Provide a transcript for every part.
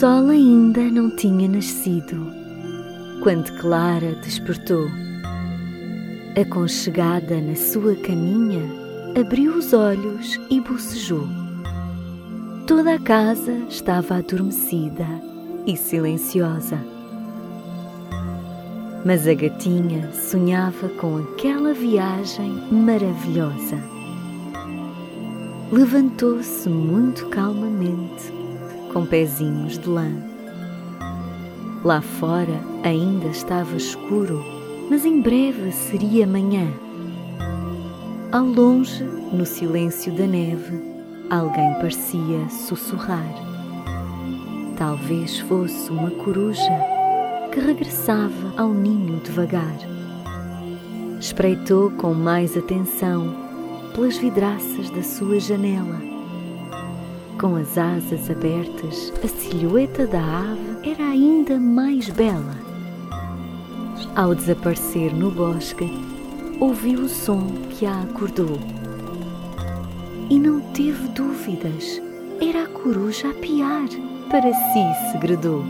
sol ainda não tinha nascido quando Clara despertou. Aconchegada na sua caminha, abriu os olhos e bocejou. Toda a casa estava adormecida e silenciosa. Mas a gatinha sonhava com aquela viagem maravilhosa. Levantou-se muito calmamente com pezinhos de lã. Lá fora ainda estava escuro, mas em breve seria manhã. Ao longe, no silêncio da neve, alguém parecia sussurrar. Talvez fosse uma coruja que regressava ao ninho devagar. Espreitou com mais atenção pelas vidraças da sua janela com as asas abertas, a silhueta da ave era ainda mais bela. Ao desaparecer no bosque, ouviu o som que a acordou. E não teve dúvidas, era a coruja a piar, para si segredou.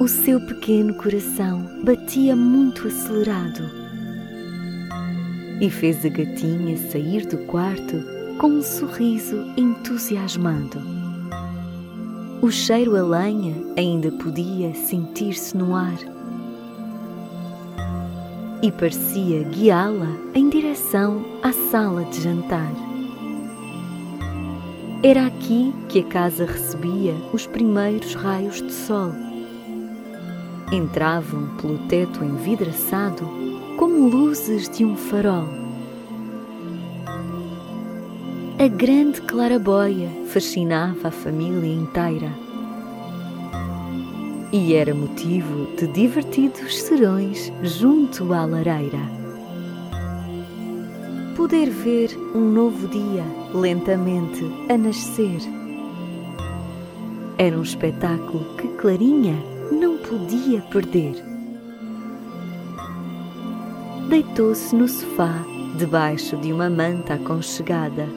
O seu pequeno coração batia muito acelerado e fez a gatinha sair do quarto com um sorriso entusiasmado. O cheiro a lenha ainda podia sentir-se no ar e parecia guiá-la em direção à sala de jantar. Era aqui que a casa recebia os primeiros raios de sol entravam pelo teto envidraçado como luzes de um farol. A grande clarabóia fascinava a família inteira e era motivo de divertidos serões junto à lareira. Poder ver um novo dia lentamente a nascer era um espetáculo que Clarinha não podia perder. Deitou-se no sofá, debaixo de uma manta aconchegada.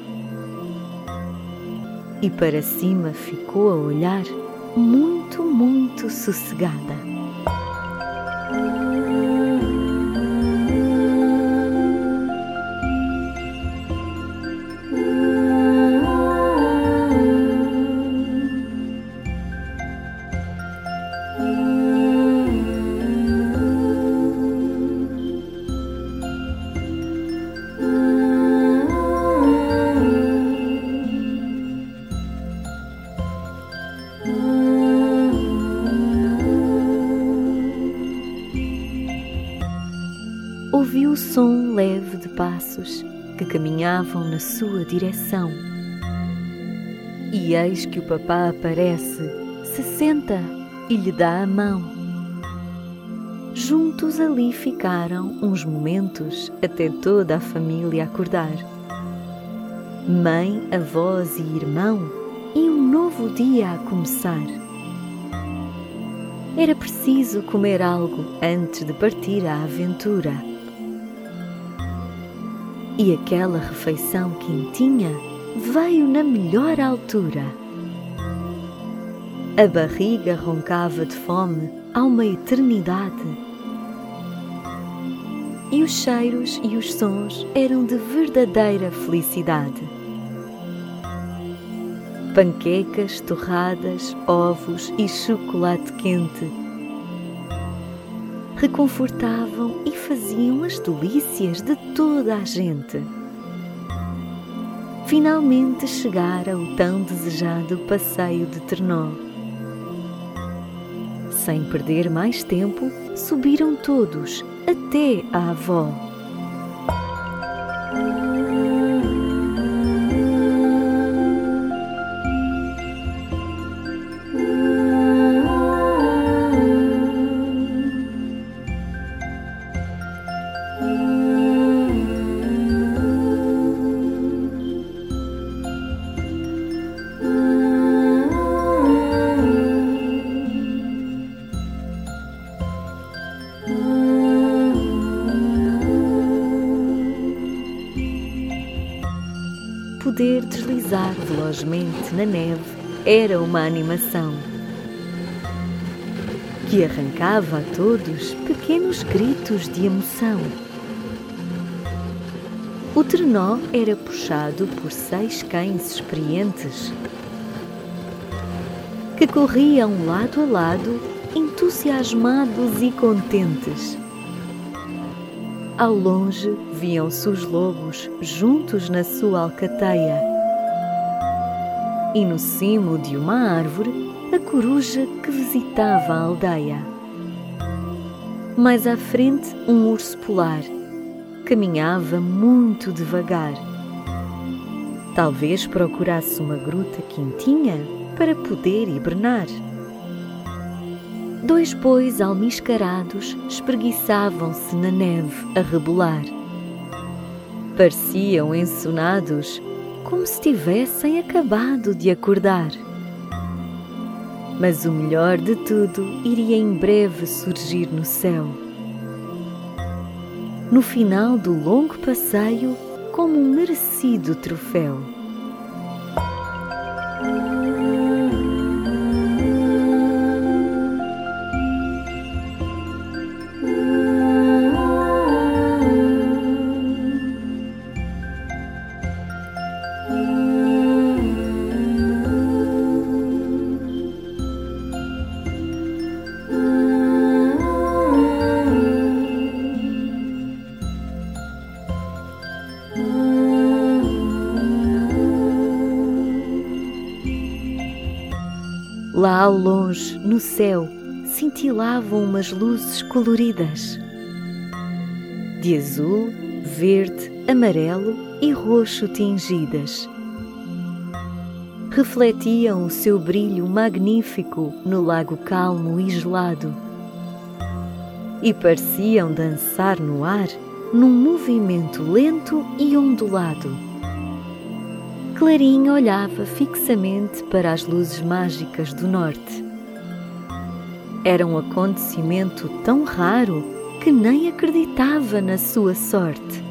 E para cima ficou a olhar, muito, muito sossegada. Passos que caminhavam na sua direção. E eis que o papá aparece, se senta e lhe dá a mão. Juntos ali ficaram uns momentos até toda a família acordar. Mãe, avós e irmão, e um novo dia a começar. Era preciso comer algo antes de partir à aventura e aquela refeição quentinha veio na melhor altura. A barriga roncava de fome há uma eternidade. E os cheiros e os sons eram de verdadeira felicidade. Panquecas, torradas, ovos e chocolate quente reconfortavam e faziam as delícias de toda a gente. Finalmente chegara o tão desejado passeio de Ternó. Sem perder mais tempo, subiram todos até a avó. Poder deslizar velozmente na neve era uma animação que arrancava a todos pequenos gritos de emoção. O trenó era puxado por seis cães experientes que corriam lado a lado, entusiasmados e contentes. Ao longe viam-se os lobos juntos na sua alcateia. E no cimo de uma árvore, a coruja que visitava a aldeia. Mais à frente, um urso polar caminhava muito devagar. Talvez procurasse uma gruta quentinha para poder hibernar. Dois bois almiscarados espreguiçavam-se na neve a rebolar. Pareciam ensonados, como se tivessem acabado de acordar. Mas o melhor de tudo iria em breve surgir no céu. No final do longo passeio, como um merecido troféu. Ao longe, no céu, cintilavam umas luzes coloridas de azul, verde, amarelo e roxo tingidas. Refletiam o seu brilho magnífico no lago calmo e gelado e pareciam dançar no ar num movimento lento e ondulado. Clarinha olhava fixamente para as luzes mágicas do norte. Era um acontecimento tão raro que nem acreditava na sua sorte.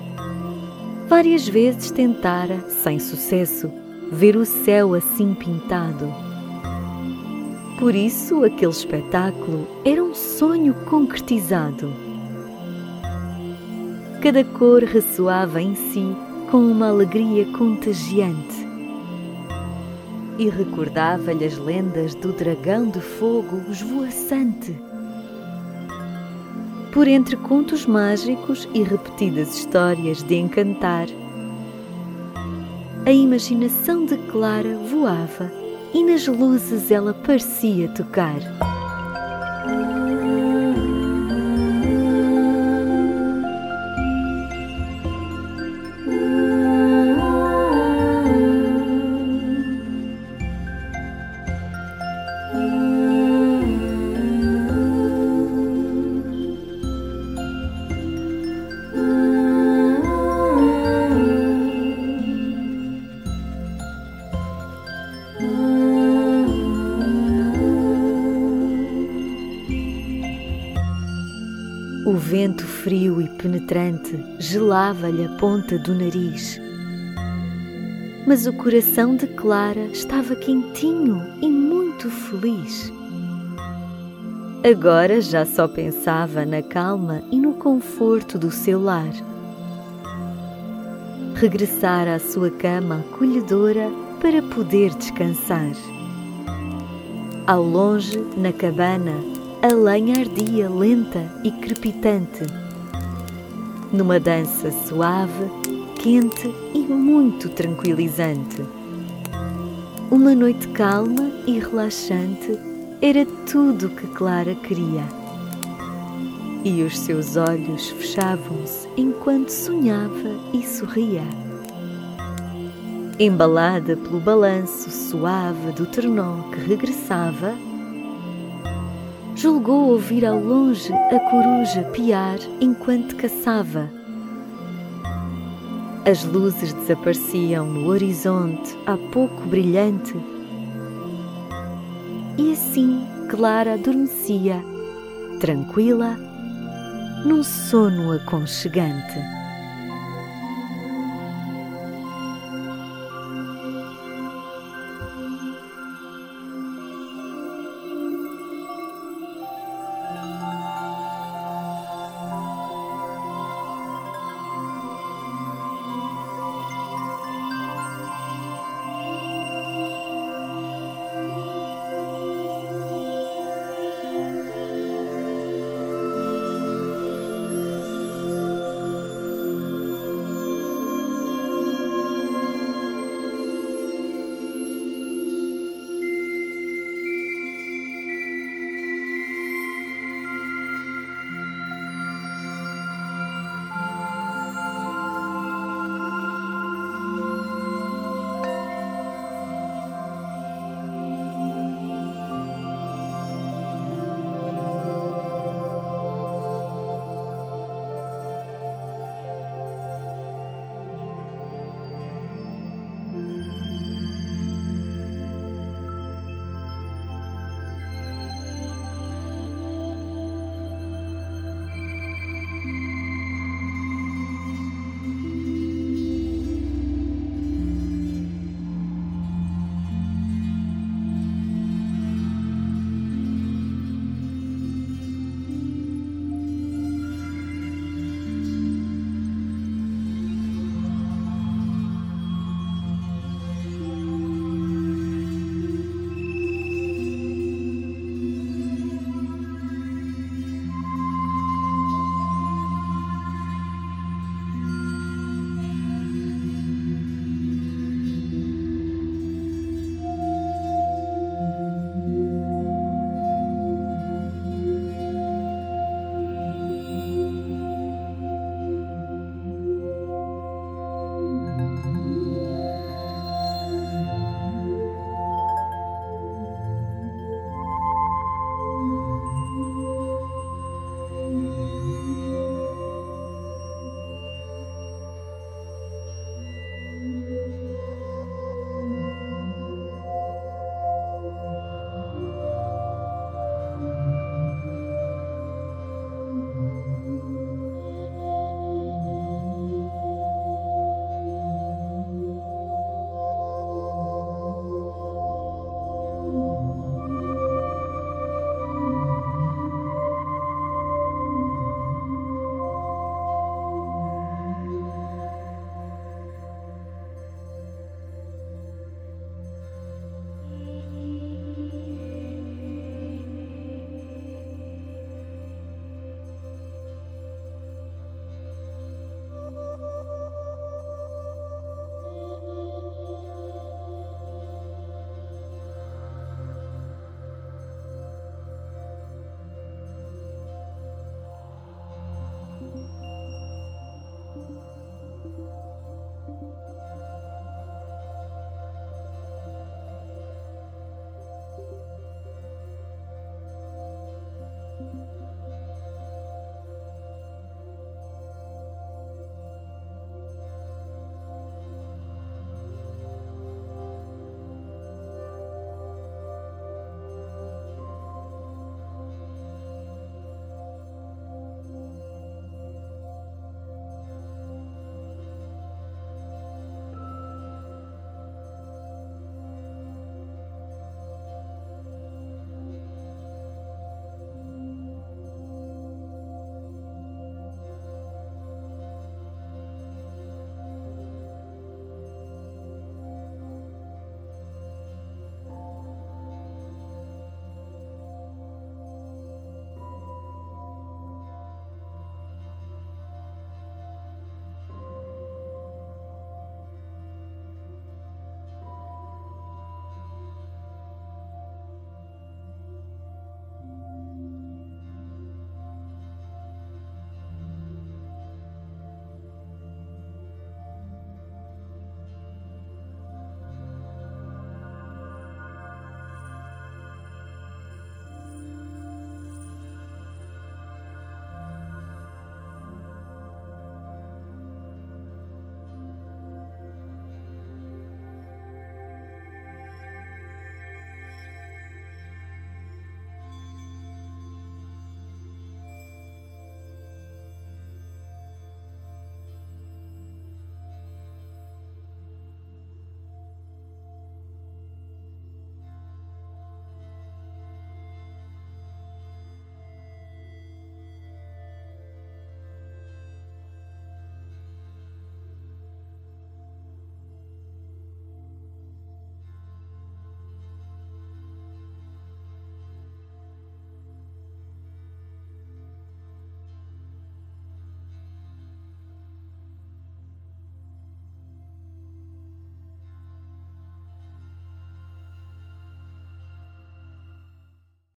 Várias vezes tentara, sem sucesso, ver o céu assim pintado. Por isso, aquele espetáculo era um sonho concretizado. Cada cor ressoava em si com uma alegria contagiante. E recordava-lhe as lendas do dragão de fogo esvoaçante. Por entre contos mágicos e repetidas histórias de encantar, a imaginação de Clara voava e nas luzes ela parecia tocar. Penetrante gelava-lhe a ponta do nariz. Mas o coração de Clara estava quentinho e muito feliz. Agora já só pensava na calma e no conforto do seu lar. Regressar à sua cama acolhedora para poder descansar. Ao longe, na cabana, a lenha ardia lenta e crepitante. Numa dança suave, quente e muito tranquilizante. Uma noite calma e relaxante era tudo que Clara queria. E os seus olhos fechavam-se enquanto sonhava e sorria. Embalada pelo balanço suave do ternó que regressava, julgou ouvir ao longe a coruja piar enquanto caçava. As luzes desapareciam no horizonte há pouco brilhante e assim Clara adormecia, tranquila, num sono aconchegante.